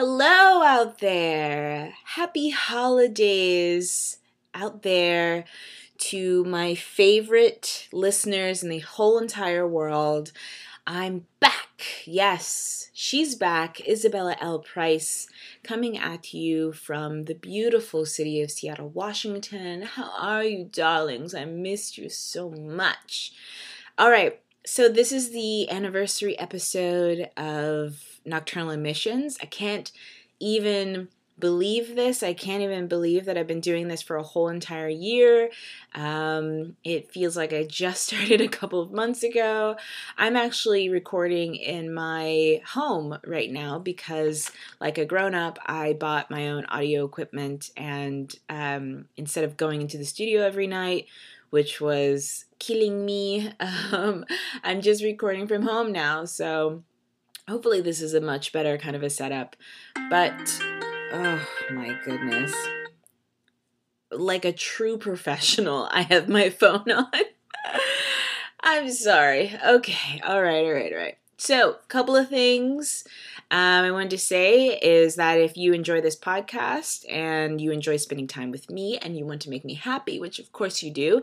Hello out there. Happy holidays out there to my favorite listeners in the whole entire world. I'm back. Yes, she's back. Isabella L. Price coming at you from the beautiful city of Seattle, Washington. How are you, darlings? I missed you so much. All right, so this is the anniversary episode of Nocturnal Emissions. I can't even believe this. I can't even believe that I've been doing this for a whole entire year. Um, it feels like I just started a couple of months ago. I'm actually recording in my home right now because, like a grown up, I bought my own audio equipment, and um, instead of going into the studio every night, which was killing me, um, I'm just recording from home now. So hopefully, this is a much better kind of a setup. But Oh my goodness. Like a true professional, I have my phone on. I'm sorry. Okay. All right. All right. All right. So, a couple of things um, I wanted to say is that if you enjoy this podcast and you enjoy spending time with me and you want to make me happy, which of course you do,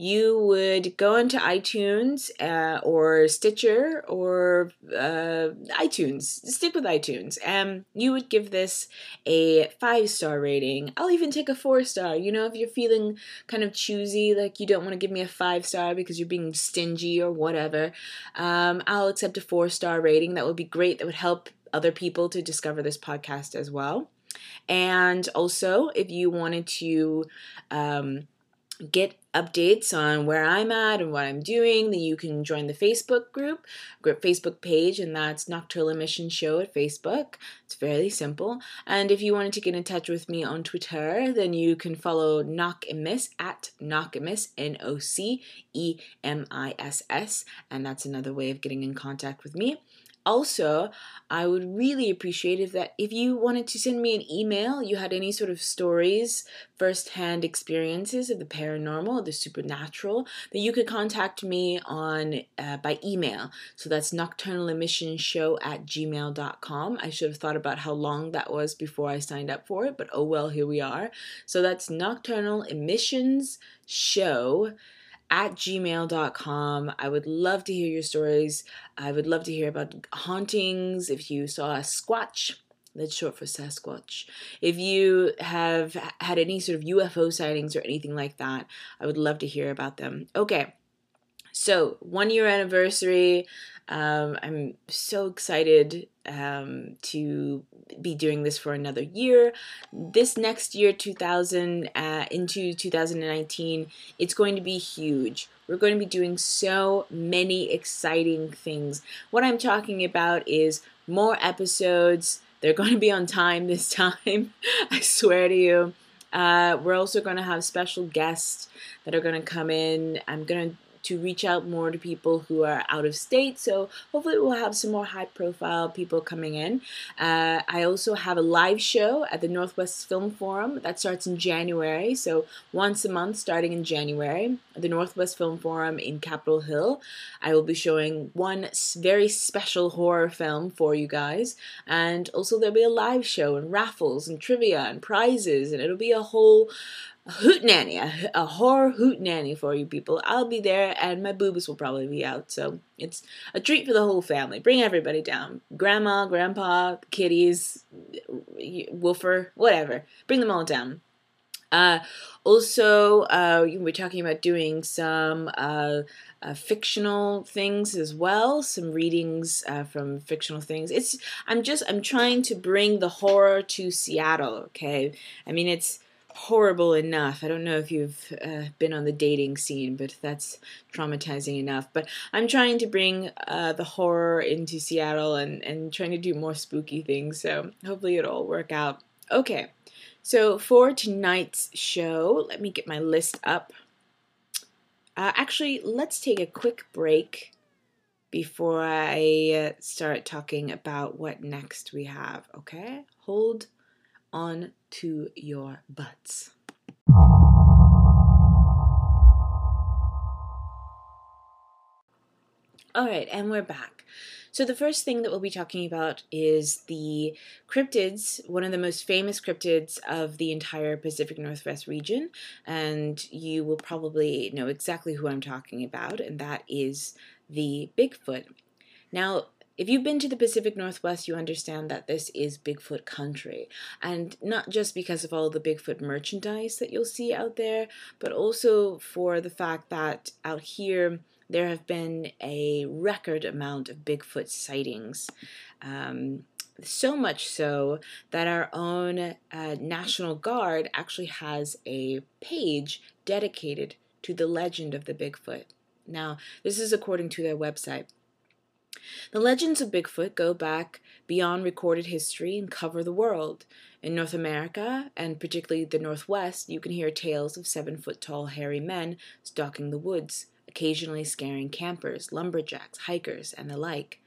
you would go into iTunes uh, or Stitcher or uh, iTunes. Stick with iTunes. And you would give this a five star rating. I'll even take a four star. You know, if you're feeling kind of choosy, like you don't want to give me a five star because you're being stingy or whatever, um, I'll accept a four star rating. That would be great. That would help other people to discover this podcast as well. And also, if you wanted to um, get updates on where I'm at and what I'm doing, then you can join the Facebook group, group Facebook page, and that's Nocturnal Emission Show at Facebook. It's fairly simple. And if you wanted to get in touch with me on Twitter, then you can follow Knock Emiss at Knock Emiss, N O C E M I S S, and that's another way of getting in contact with me. Also, I would really appreciate if that if you wanted to send me an email, you had any sort of stories, first-hand experiences of the paranormal, the supernatural, that you could contact me on uh, by email. So that's nocturnal emission show at gmail.com. I should have thought about how long that was before I signed up for it, but oh well, here we are. So that's nocturnal emissions show at gmail.com. I would love to hear your stories. I would love to hear about hauntings. If you saw a squatch, that's short for Sasquatch. If you have had any sort of UFO sightings or anything like that, I would love to hear about them. Okay, so one year anniversary. Um, I'm so excited um, to be doing this for another year. This next year, 2000 uh, into 2019, it's going to be huge. We're going to be doing so many exciting things. What I'm talking about is more episodes. They're going to be on time this time. I swear to you. Uh, we're also going to have special guests that are going to come in. I'm going to to reach out more to people who are out of state. So hopefully we'll have some more high profile people coming in. Uh, I also have a live show at the Northwest Film Forum that starts in January. So once a month starting in January, the Northwest Film Forum in Capitol Hill. I will be showing one very special horror film for you guys. And also there'll be a live show and raffles and trivia and prizes and it'll be a whole a hoot nanny, a, a horror hoot nanny for you people. I'll be there, and my boobas will probably be out. So it's a treat for the whole family. Bring everybody down grandma, grandpa, kitties, woofer, whatever. Bring them all down. Uh, also, uh, we're talking about doing some uh, uh, fictional things as well, some readings uh, from fictional things. It's I'm just I'm trying to bring the horror to Seattle. Okay, I mean it's horrible enough. I don't know if you've uh, been on the dating scene, but that's traumatizing enough. But I'm trying to bring uh, the horror into Seattle and, and trying to do more spooky things. So hopefully it'll all work out. Okay, so for tonight's show, let me get my list up. Uh, actually, let's take a quick break before I uh, start talking about what next we have. Okay, hold on to your butts. All right, and we're back. So, the first thing that we'll be talking about is the cryptids, one of the most famous cryptids of the entire Pacific Northwest region. And you will probably know exactly who I'm talking about, and that is the Bigfoot. Now, if you've been to the Pacific Northwest, you understand that this is Bigfoot country. And not just because of all the Bigfoot merchandise that you'll see out there, but also for the fact that out here, there have been a record amount of Bigfoot sightings. Um, so much so that our own uh, National Guard actually has a page dedicated to the legend of the Bigfoot. Now, this is according to their website. The legends of Bigfoot go back beyond recorded history and cover the world. In North America, and particularly the Northwest, you can hear tales of seven foot tall hairy men stalking the woods, occasionally scaring campers, lumberjacks, hikers, and the like.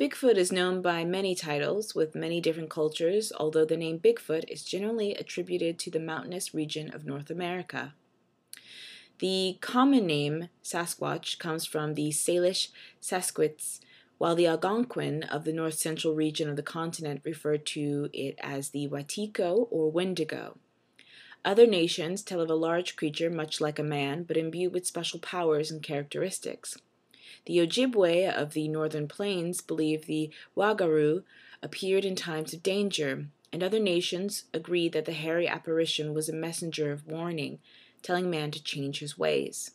Bigfoot is known by many titles with many different cultures, although the name Bigfoot is generally attributed to the mountainous region of North America. The common name Sasquatch comes from the Salish Sasquatch, while the Algonquin of the north central region of the continent referred to it as the Wetiko or Wendigo. Other nations tell of a large creature much like a man, but imbued with special powers and characteristics. The Ojibwe of the northern plains believe the Wagaru appeared in times of danger, and other nations agree that the hairy apparition was a messenger of warning, telling man to change his ways.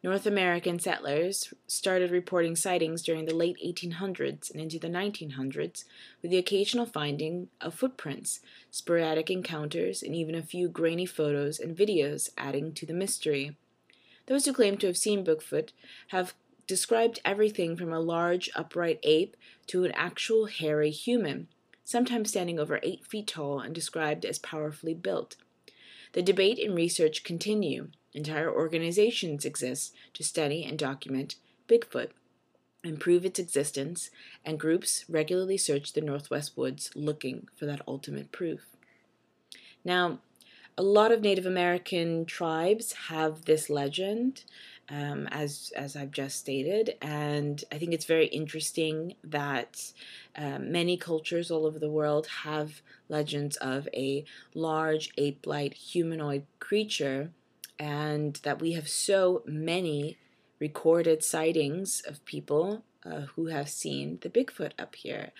North American settlers started reporting sightings during the late 1800s and into the 1900s, with the occasional finding of footprints, sporadic encounters, and even a few grainy photos and videos adding to the mystery. Those who claim to have seen Bigfoot have described everything from a large upright ape to an actual hairy human, sometimes standing over eight feet tall and described as powerfully built. The debate and research continue. Entire organizations exist to study and document Bigfoot and prove its existence, and groups regularly search the Northwest woods looking for that ultimate proof. Now, a lot of Native American tribes have this legend, um, as as I've just stated, and I think it's very interesting that uh, many cultures all over the world have legends of a large ape-like humanoid creature and that we have so many recorded sightings of people uh, who have seen the Bigfoot up here.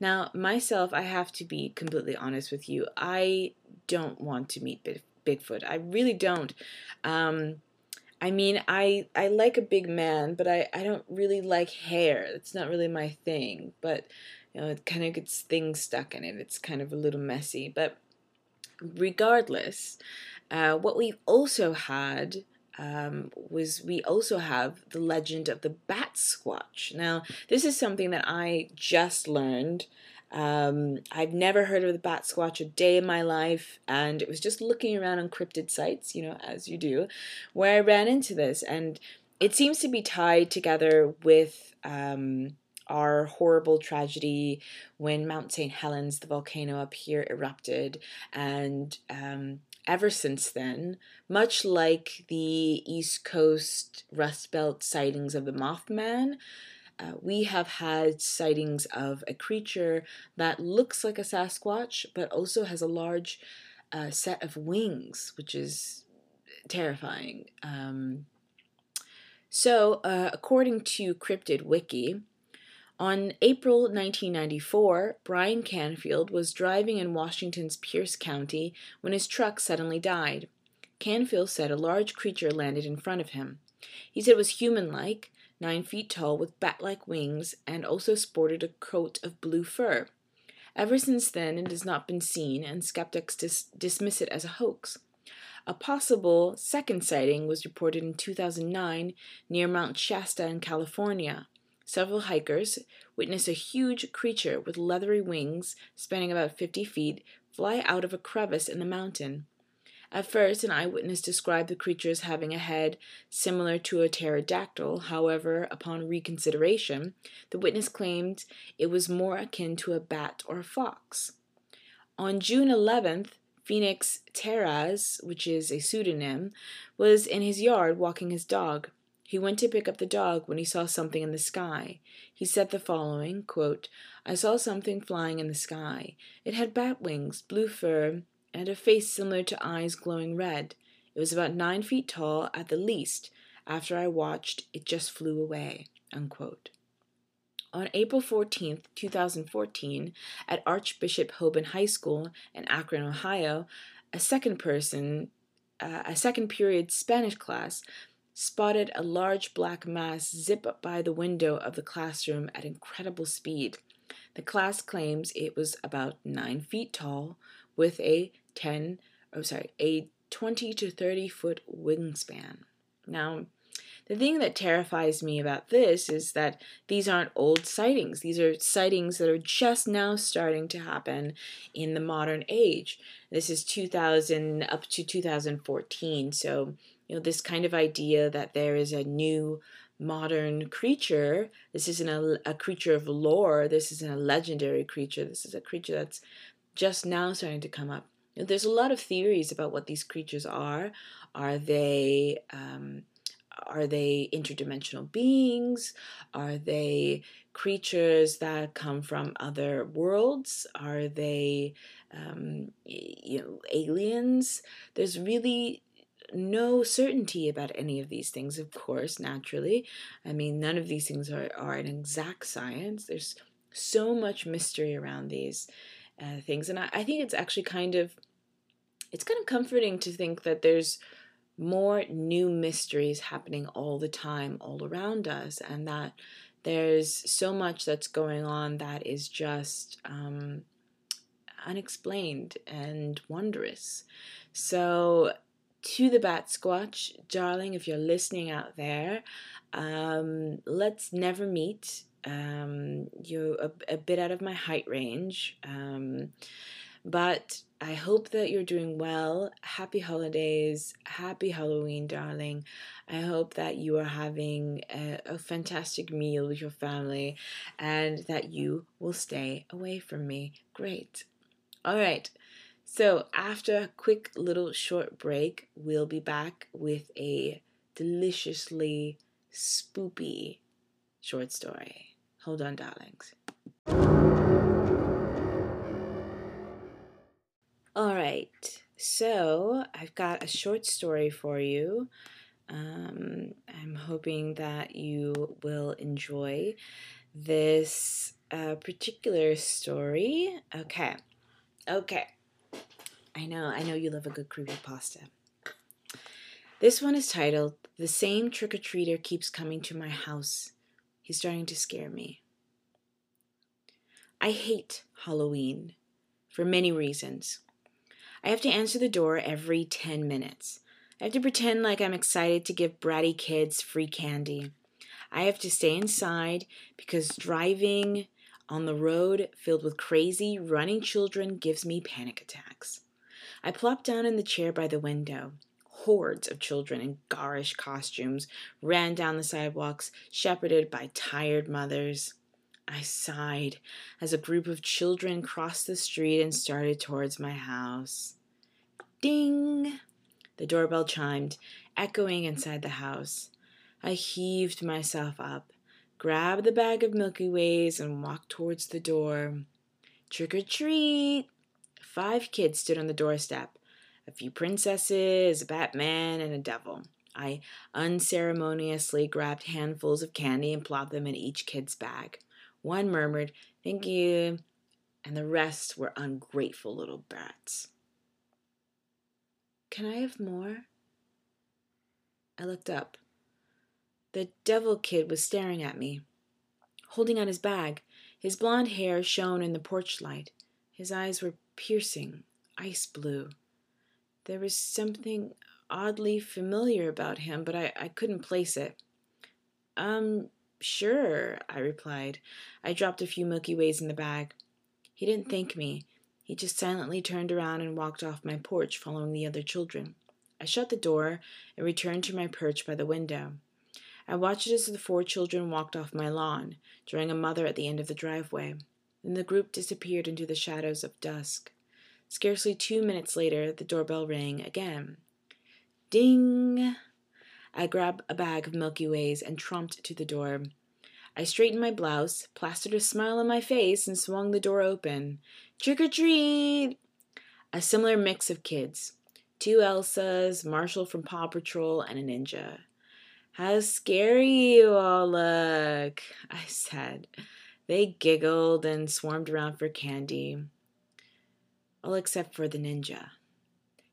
Now, myself, I have to be completely honest with you. I don't want to meet Bigfoot. I really don't. Um, I mean, I I like a big man, but I, I don't really like hair. It's not really my thing. But you know, it kind of gets things stuck in it. It's kind of a little messy. But regardless, uh, what we've also had um, was we also have the legend of the Bat Squatch. Now, this is something that I just learned. Um, I've never heard of the Bat Squatch a day in my life, and it was just looking around on cryptid sites, you know, as you do, where I ran into this, and it seems to be tied together with um, our horrible tragedy when Mount St. Helens, the volcano up here, erupted, and um, ever since then, much like the East Coast Rust Belt sightings of the Mothman, uh, we have had sightings of a creature that looks like a Sasquatch, but also has a large uh, set of wings, which is terrifying. Um, so, uh, according to Cryptid Wiki, on April 1994, Brian Canfield was driving in Washington's Pierce County when his truck suddenly died. Canfield said a large creature landed in front of him. He said it was human like, nine feet tall, with bat like wings, and also sported a coat of blue fur. Ever since then, it has not been seen, and skeptics dis- dismiss it as a hoax. A possible second sighting was reported in 2009 near Mount Shasta in California. Several hikers witness a huge creature with leathery wings spanning about 50 feet fly out of a crevice in the mountain. At first, an eyewitness described the creature as having a head similar to a pterodactyl. However, upon reconsideration, the witness claimed it was more akin to a bat or a fox. On June 11th, Phoenix Terraz, which is a pseudonym, was in his yard walking his dog. He went to pick up the dog when he saw something in the sky. He said the following quote, I saw something flying in the sky. It had bat wings, blue fur, and a face similar to eyes glowing red. It was about nine feet tall at the least. After I watched, it just flew away. Unquote. On April 14, 2014, at Archbishop Hoban High School in Akron, Ohio, a second person, uh, a second period Spanish class, spotted a large black mass zip up by the window of the classroom at incredible speed. The class claims it was about nine feet tall, with a 10, oh sorry, a 20 to 30 foot wingspan. Now, the thing that terrifies me about this is that these aren't old sightings. These are sightings that are just now starting to happen in the modern age. This is 2000 up to 2014. So, you know, this kind of idea that there is a new modern creature, this isn't a, a creature of lore, this isn't a legendary creature, this is a creature that's just now starting to come up. You know, there's a lot of theories about what these creatures are. Are they um, are they interdimensional beings? Are they creatures that come from other worlds? Are they, um, you know, aliens? There's really no certainty about any of these things, of course, naturally. I mean, none of these things are, are an exact science. There's so much mystery around these uh, things. And I, I think it's actually kind of, it's kind of comforting to think that there's more new mysteries happening all the time, all around us, and that there's so much that's going on that is just um, unexplained and wondrous. So, to the Bat Squatch, darling, if you're listening out there, um, let's never meet. Um, you're a, a, bit out of my height range. Um, but I hope that you're doing well. Happy holidays. Happy Halloween, darling. I hope that you are having a, a, fantastic meal with your family and that you will stay away from me. Great. All right. So, after a quick little short break, we'll be back with a deliciously spoopy short story. Hold on, darlings. All right, so I've got a short story for you. Um, I'm hoping that you will enjoy this uh, particular story. Okay, okay. I know, I know you love a good creepy pasta. This one is titled The Same Trick or Treater Keeps Coming to My House. He's starting to scare me. I hate Halloween for many reasons. I have to answer the door every 10 minutes. I have to pretend like I'm excited to give bratty kids free candy. I have to stay inside because driving on the road filled with crazy, running children gives me panic attacks. I plopped down in the chair by the window. Hordes of children in garish costumes ran down the sidewalks, shepherded by tired mothers. I sighed as a group of children crossed the street and started towards my house. Ding! The doorbell chimed, echoing inside the house. I heaved myself up, grabbed the bag of Milky Ways, and walked towards the door. Trick or treat! Five kids stood on the doorstep a few princesses, a Batman, and a devil. I unceremoniously grabbed handfuls of candy and plopped them in each kid's bag. One murmured, Thank you, and the rest were ungrateful little brats. Can I have more? I looked up. The devil kid was staring at me, holding out his bag. His blond hair shone in the porch light. His eyes were piercing, ice blue. There was something oddly familiar about him, but I, I couldn't place it. Um, Sure, I replied. I dropped a few Milky Ways in the bag. He didn't thank me. He just silently turned around and walked off my porch, following the other children. I shut the door and returned to my perch by the window. I watched as the four children walked off my lawn, drawing a mother at the end of the driveway. Then the group disappeared into the shadows of dusk. Scarcely two minutes later, the doorbell rang again. Ding! I grabbed a bag of Milky Ways and tromped to the door. I straightened my blouse, plastered a smile on my face, and swung the door open. Trick or treat! A similar mix of kids two Elsas, Marshall from Paw Patrol, and a ninja. How scary you all look, I said. They giggled and swarmed around for candy. All except for the ninja.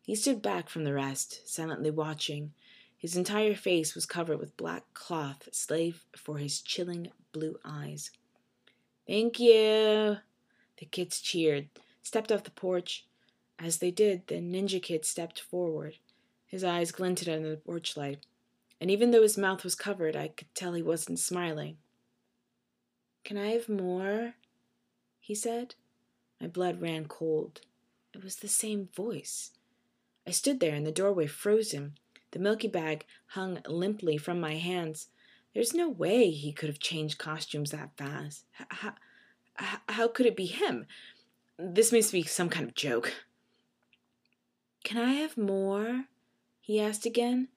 He stood back from the rest, silently watching. His entire face was covered with black cloth, save for his chilling blue eyes. Thank you. The kids cheered, stepped off the porch. As they did, the ninja kid stepped forward. His eyes glinted under the porch light, and even though his mouth was covered, I could tell he wasn't smiling. Can I have more? he said. My blood ran cold. It was the same voice. I stood there in the doorway, frozen. The milky bag hung limply from my hands. There's no way he could have changed costumes that fast. How, how, how could it be him? This must be some kind of joke. Can I have more? he asked again.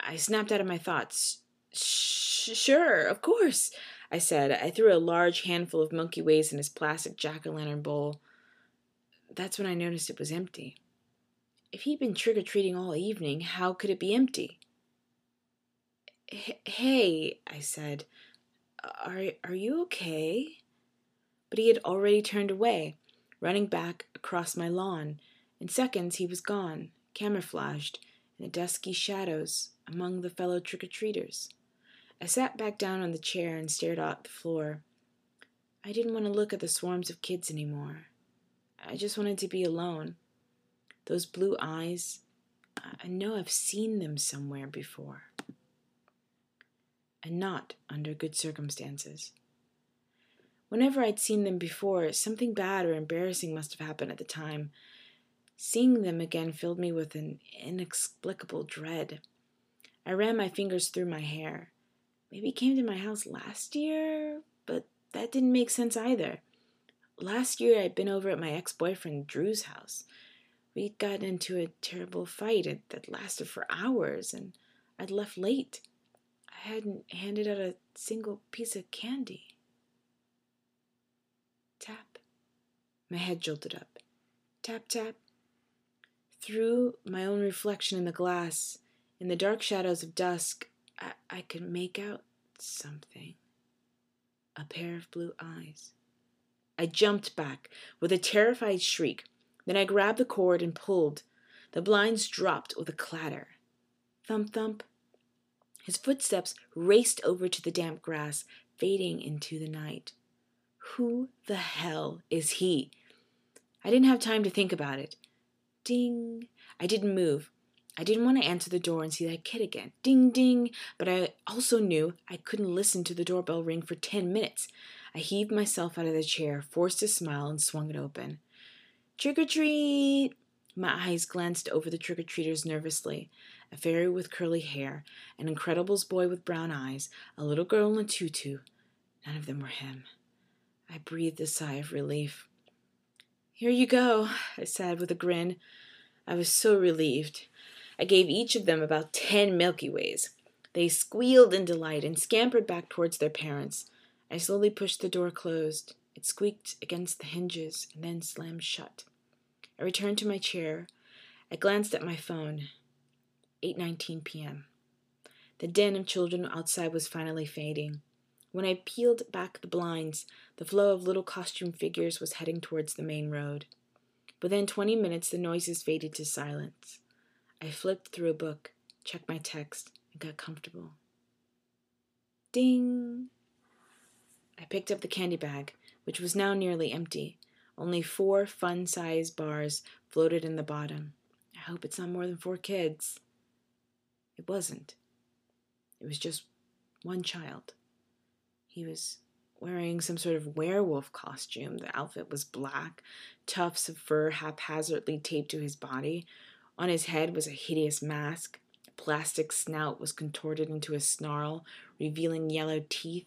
I snapped out of my thoughts. Sure, of course, I said. I threw a large handful of Milky Ways in his plastic jack o' lantern bowl. That's when I noticed it was empty. If he'd been trick or treating all evening, how could it be empty? Hey, I said, are, are you okay? But he had already turned away, running back across my lawn. In seconds, he was gone, camouflaged in the dusky shadows among the fellow trick or treaters. I sat back down on the chair and stared out the floor. I didn't want to look at the swarms of kids anymore. I just wanted to be alone. Those blue eyes, I know I've seen them somewhere before. And not under good circumstances. Whenever I'd seen them before, something bad or embarrassing must have happened at the time. Seeing them again filled me with an inexplicable dread. I ran my fingers through my hair. Maybe came to my house last year, but that didn't make sense either. Last year I'd been over at my ex boyfriend Drew's house. We'd gotten into a terrible fight that lasted for hours, and I'd left late. I hadn't handed out a single piece of candy. Tap. My head jolted up. Tap, tap. Through my own reflection in the glass, in the dark shadows of dusk, I, I could make out something. A pair of blue eyes. I jumped back with a terrified shriek. Then I grabbed the cord and pulled. The blinds dropped with a clatter. Thump, thump. His footsteps raced over to the damp grass, fading into the night. Who the hell is he? I didn't have time to think about it. Ding. I didn't move. I didn't want to answer the door and see that kid again. Ding, ding. But I also knew I couldn't listen to the doorbell ring for ten minutes. I heaved myself out of the chair, forced a smile, and swung it open. Trick or treat! My eyes glanced over the trick or treaters nervously. A fairy with curly hair, an Incredibles boy with brown eyes, a little girl in a tutu. None of them were him. I breathed a sigh of relief. Here you go, I said with a grin. I was so relieved. I gave each of them about ten Milky Ways. They squealed in delight and scampered back towards their parents. I slowly pushed the door closed. It squeaked against the hinges and then slammed shut. I returned to my chair. I glanced at my phone. 8:19 p.m. The din of children outside was finally fading. When I peeled back the blinds, the flow of little costume figures was heading towards the main road. Within 20 minutes, the noises faded to silence. I flipped through a book, checked my text, and got comfortable. Ding! I picked up the candy bag which was now nearly empty. Only four fun sized bars floated in the bottom. I hope it's not more than four kids. It wasn't. It was just one child. He was wearing some sort of werewolf costume. The outfit was black, tufts of fur haphazardly taped to his body. On his head was a hideous mask. A plastic snout was contorted into a snarl, revealing yellow teeth.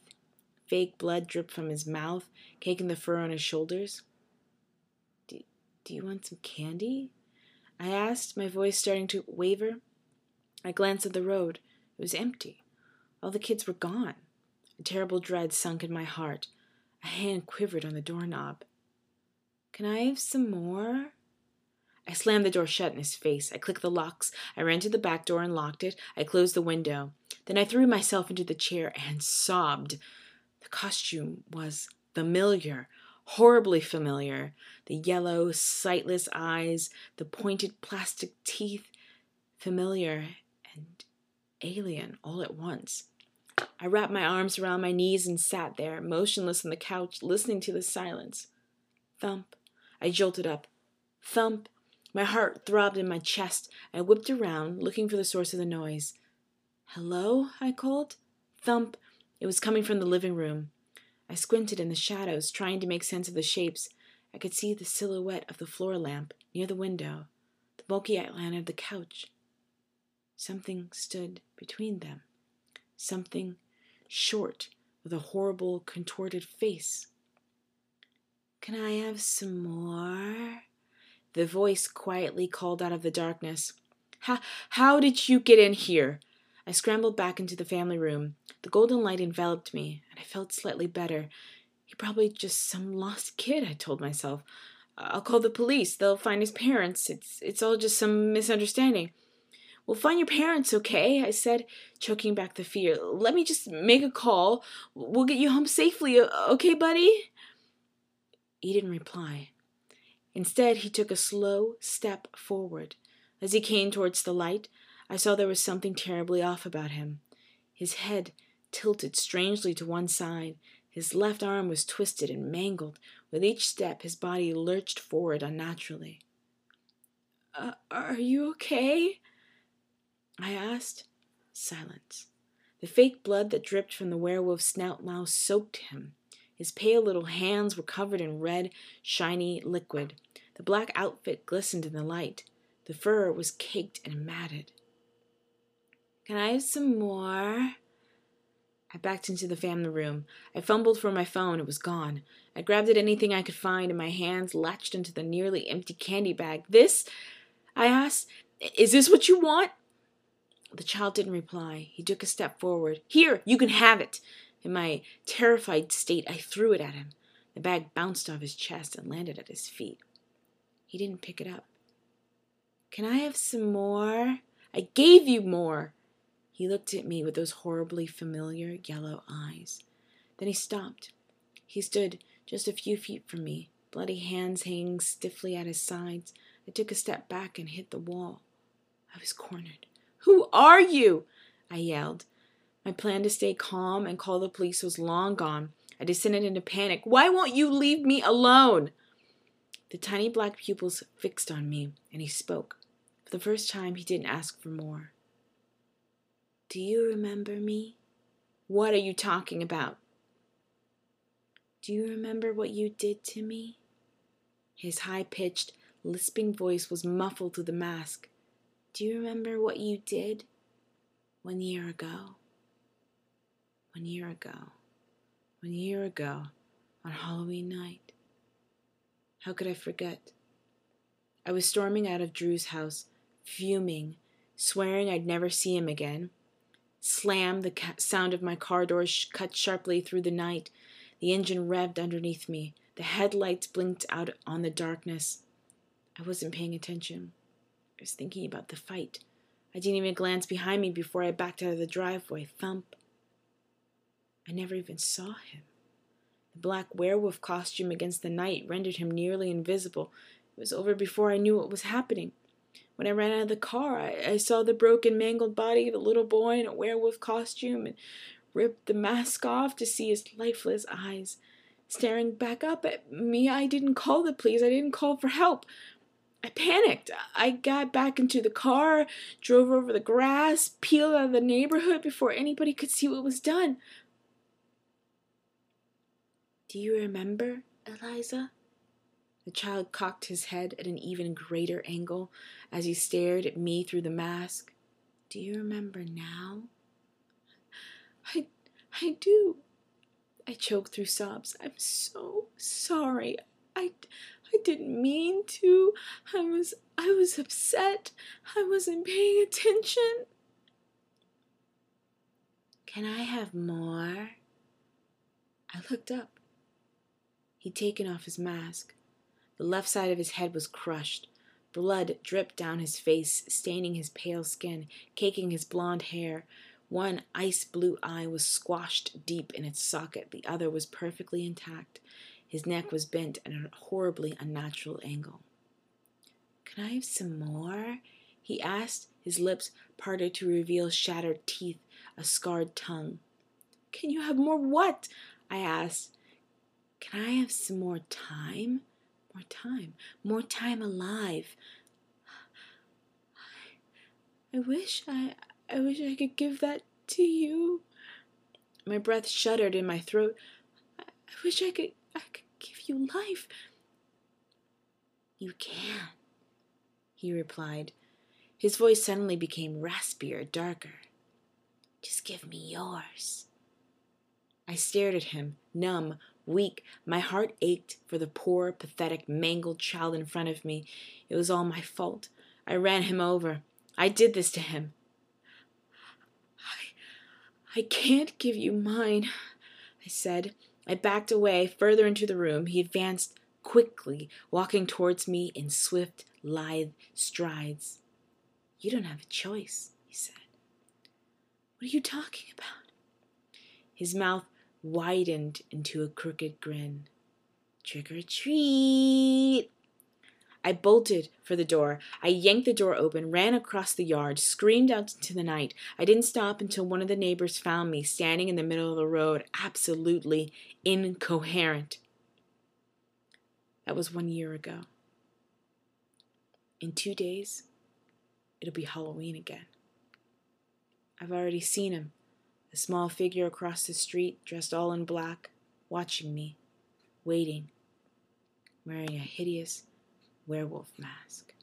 Fake blood dripped from his mouth, caking the fur on his shoulders. Do, do you want some candy? I asked, my voice starting to waver. I glanced at the road. It was empty. All the kids were gone. A terrible dread sunk in my heart. A hand quivered on the doorknob. Can I have some more? I slammed the door shut in his face. I clicked the locks. I ran to the back door and locked it. I closed the window. Then I threw myself into the chair and sobbed. The costume was familiar, horribly familiar. The yellow, sightless eyes, the pointed plastic teeth, familiar and alien all at once. I wrapped my arms around my knees and sat there, motionless on the couch, listening to the silence. Thump. I jolted up. Thump. My heart throbbed in my chest. I whipped around, looking for the source of the noise. Hello? I called. Thump. It was coming from the living room. I squinted in the shadows, trying to make sense of the shapes. I could see the silhouette of the floor lamp near the window, the bulky outline of the couch. Something stood between them. Something short with a horrible, contorted face. Can I have some more? The voice quietly called out of the darkness. How, how did you get in here? I scrambled back into the family room. The golden light enveloped me, and I felt slightly better. He probably just some lost kid, I told myself. I'll call the police. They'll find his parents. It's it's all just some misunderstanding. We'll find your parents, okay? I said, choking back the fear. Let me just make a call. We'll get you home safely, okay, buddy? He didn't reply. Instead, he took a slow step forward. As he came towards the light, I saw there was something terribly off about him. His head tilted strangely to one side. His left arm was twisted and mangled. With each step, his body lurched forward unnaturally. Uh, are you okay? I asked. Silence. The fake blood that dripped from the werewolf's snout now soaked him. His pale little hands were covered in red, shiny liquid. The black outfit glistened in the light. The fur was caked and matted. Can I have some more? I backed into the family room. I fumbled for my phone. It was gone. I grabbed at anything I could find, and my hands latched into the nearly empty candy bag. This? I asked. Is this what you want? The child didn't reply. He took a step forward. Here, you can have it. In my terrified state, I threw it at him. The bag bounced off his chest and landed at his feet. He didn't pick it up. Can I have some more? I gave you more. He looked at me with those horribly familiar yellow eyes. Then he stopped. He stood just a few feet from me, bloody hands hanging stiffly at his sides. I took a step back and hit the wall. I was cornered. Who are you? I yelled. My plan to stay calm and call the police was long gone. I descended into panic. Why won't you leave me alone? The tiny black pupils fixed on me, and he spoke. For the first time, he didn't ask for more. Do you remember me? What are you talking about? Do you remember what you did to me? His high pitched, lisping voice was muffled through the mask. Do you remember what you did one year ago? One year ago. One year ago on Halloween night. How could I forget? I was storming out of Drew's house, fuming, swearing I'd never see him again. Slam, the ca- sound of my car door sh- cut sharply through the night. The engine revved underneath me. The headlights blinked out on the darkness. I wasn't paying attention. I was thinking about the fight. I didn't even glance behind me before I backed out of the driveway. Thump. I never even saw him. The black werewolf costume against the night rendered him nearly invisible. It was over before I knew what was happening. When I ran out of the car, I, I saw the broken, mangled body of a little boy in a werewolf costume and ripped the mask off to see his lifeless eyes staring back up at me. I didn't call the police, I didn't call for help. I panicked. I got back into the car, drove over the grass, peeled out of the neighborhood before anybody could see what was done. Do you remember, Eliza? The child cocked his head at an even greater angle as he stared at me through the mask. Do you remember now? I, I do. I choked through sobs. I'm so sorry. I, I didn't mean to. I was, I was upset. I wasn't paying attention. Can I have more? I looked up. He'd taken off his mask. The left side of his head was crushed. Blood dripped down his face, staining his pale skin, caking his blond hair. One ice blue eye was squashed deep in its socket, the other was perfectly intact. His neck was bent at a horribly unnatural angle. Can I have some more? he asked, his lips parted to reveal shattered teeth, a scarred tongue. Can you have more what? I asked. Can I have some more time? More time. More time alive. I, I wish I I wish I could give that to you. My breath shuddered in my throat. I, I wish I could I could give you life. You can, he replied. His voice suddenly became raspier, darker. Just give me yours. I stared at him, numb, weak. My heart ached for the poor, pathetic, mangled child in front of me. It was all my fault. I ran him over. I did this to him. I, I can't give you mine, I said. I backed away further into the room. He advanced quickly, walking towards me in swift, lithe strides. You don't have a choice, he said. What are you talking about? His mouth widened into a crooked grin. Trick or treat! I bolted for the door. I yanked the door open, ran across the yard, screamed out into the night. I didn't stop until one of the neighbors found me standing in the middle of the road, absolutely incoherent. That was one year ago. In two days, it'll be Halloween again. I've already seen him, a small figure across the street, dressed all in black, watching me, waiting, wearing a hideous werewolf mask.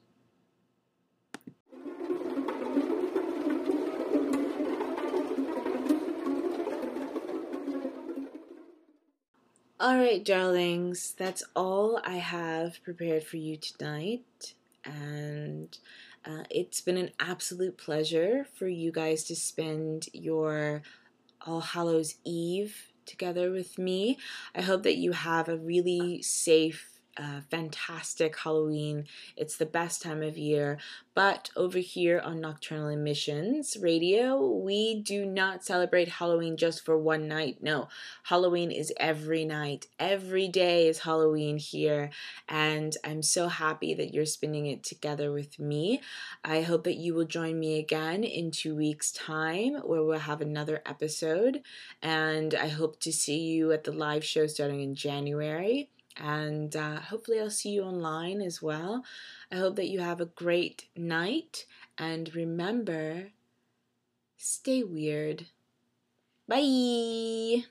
All right, darlings, that's all I have prepared for you tonight. And uh, it's been an absolute pleasure for you guys to spend your All Hallows Eve together with me. I hope that you have a really safe uh, fantastic Halloween. It's the best time of year. But over here on Nocturnal Emissions Radio, we do not celebrate Halloween just for one night. No, Halloween is every night. Every day is Halloween here. And I'm so happy that you're spending it together with me. I hope that you will join me again in two weeks' time where we'll have another episode. And I hope to see you at the live show starting in January and uh, hopefully I'll see you online as well. I hope that you have a great night and remember, stay weird. Bye.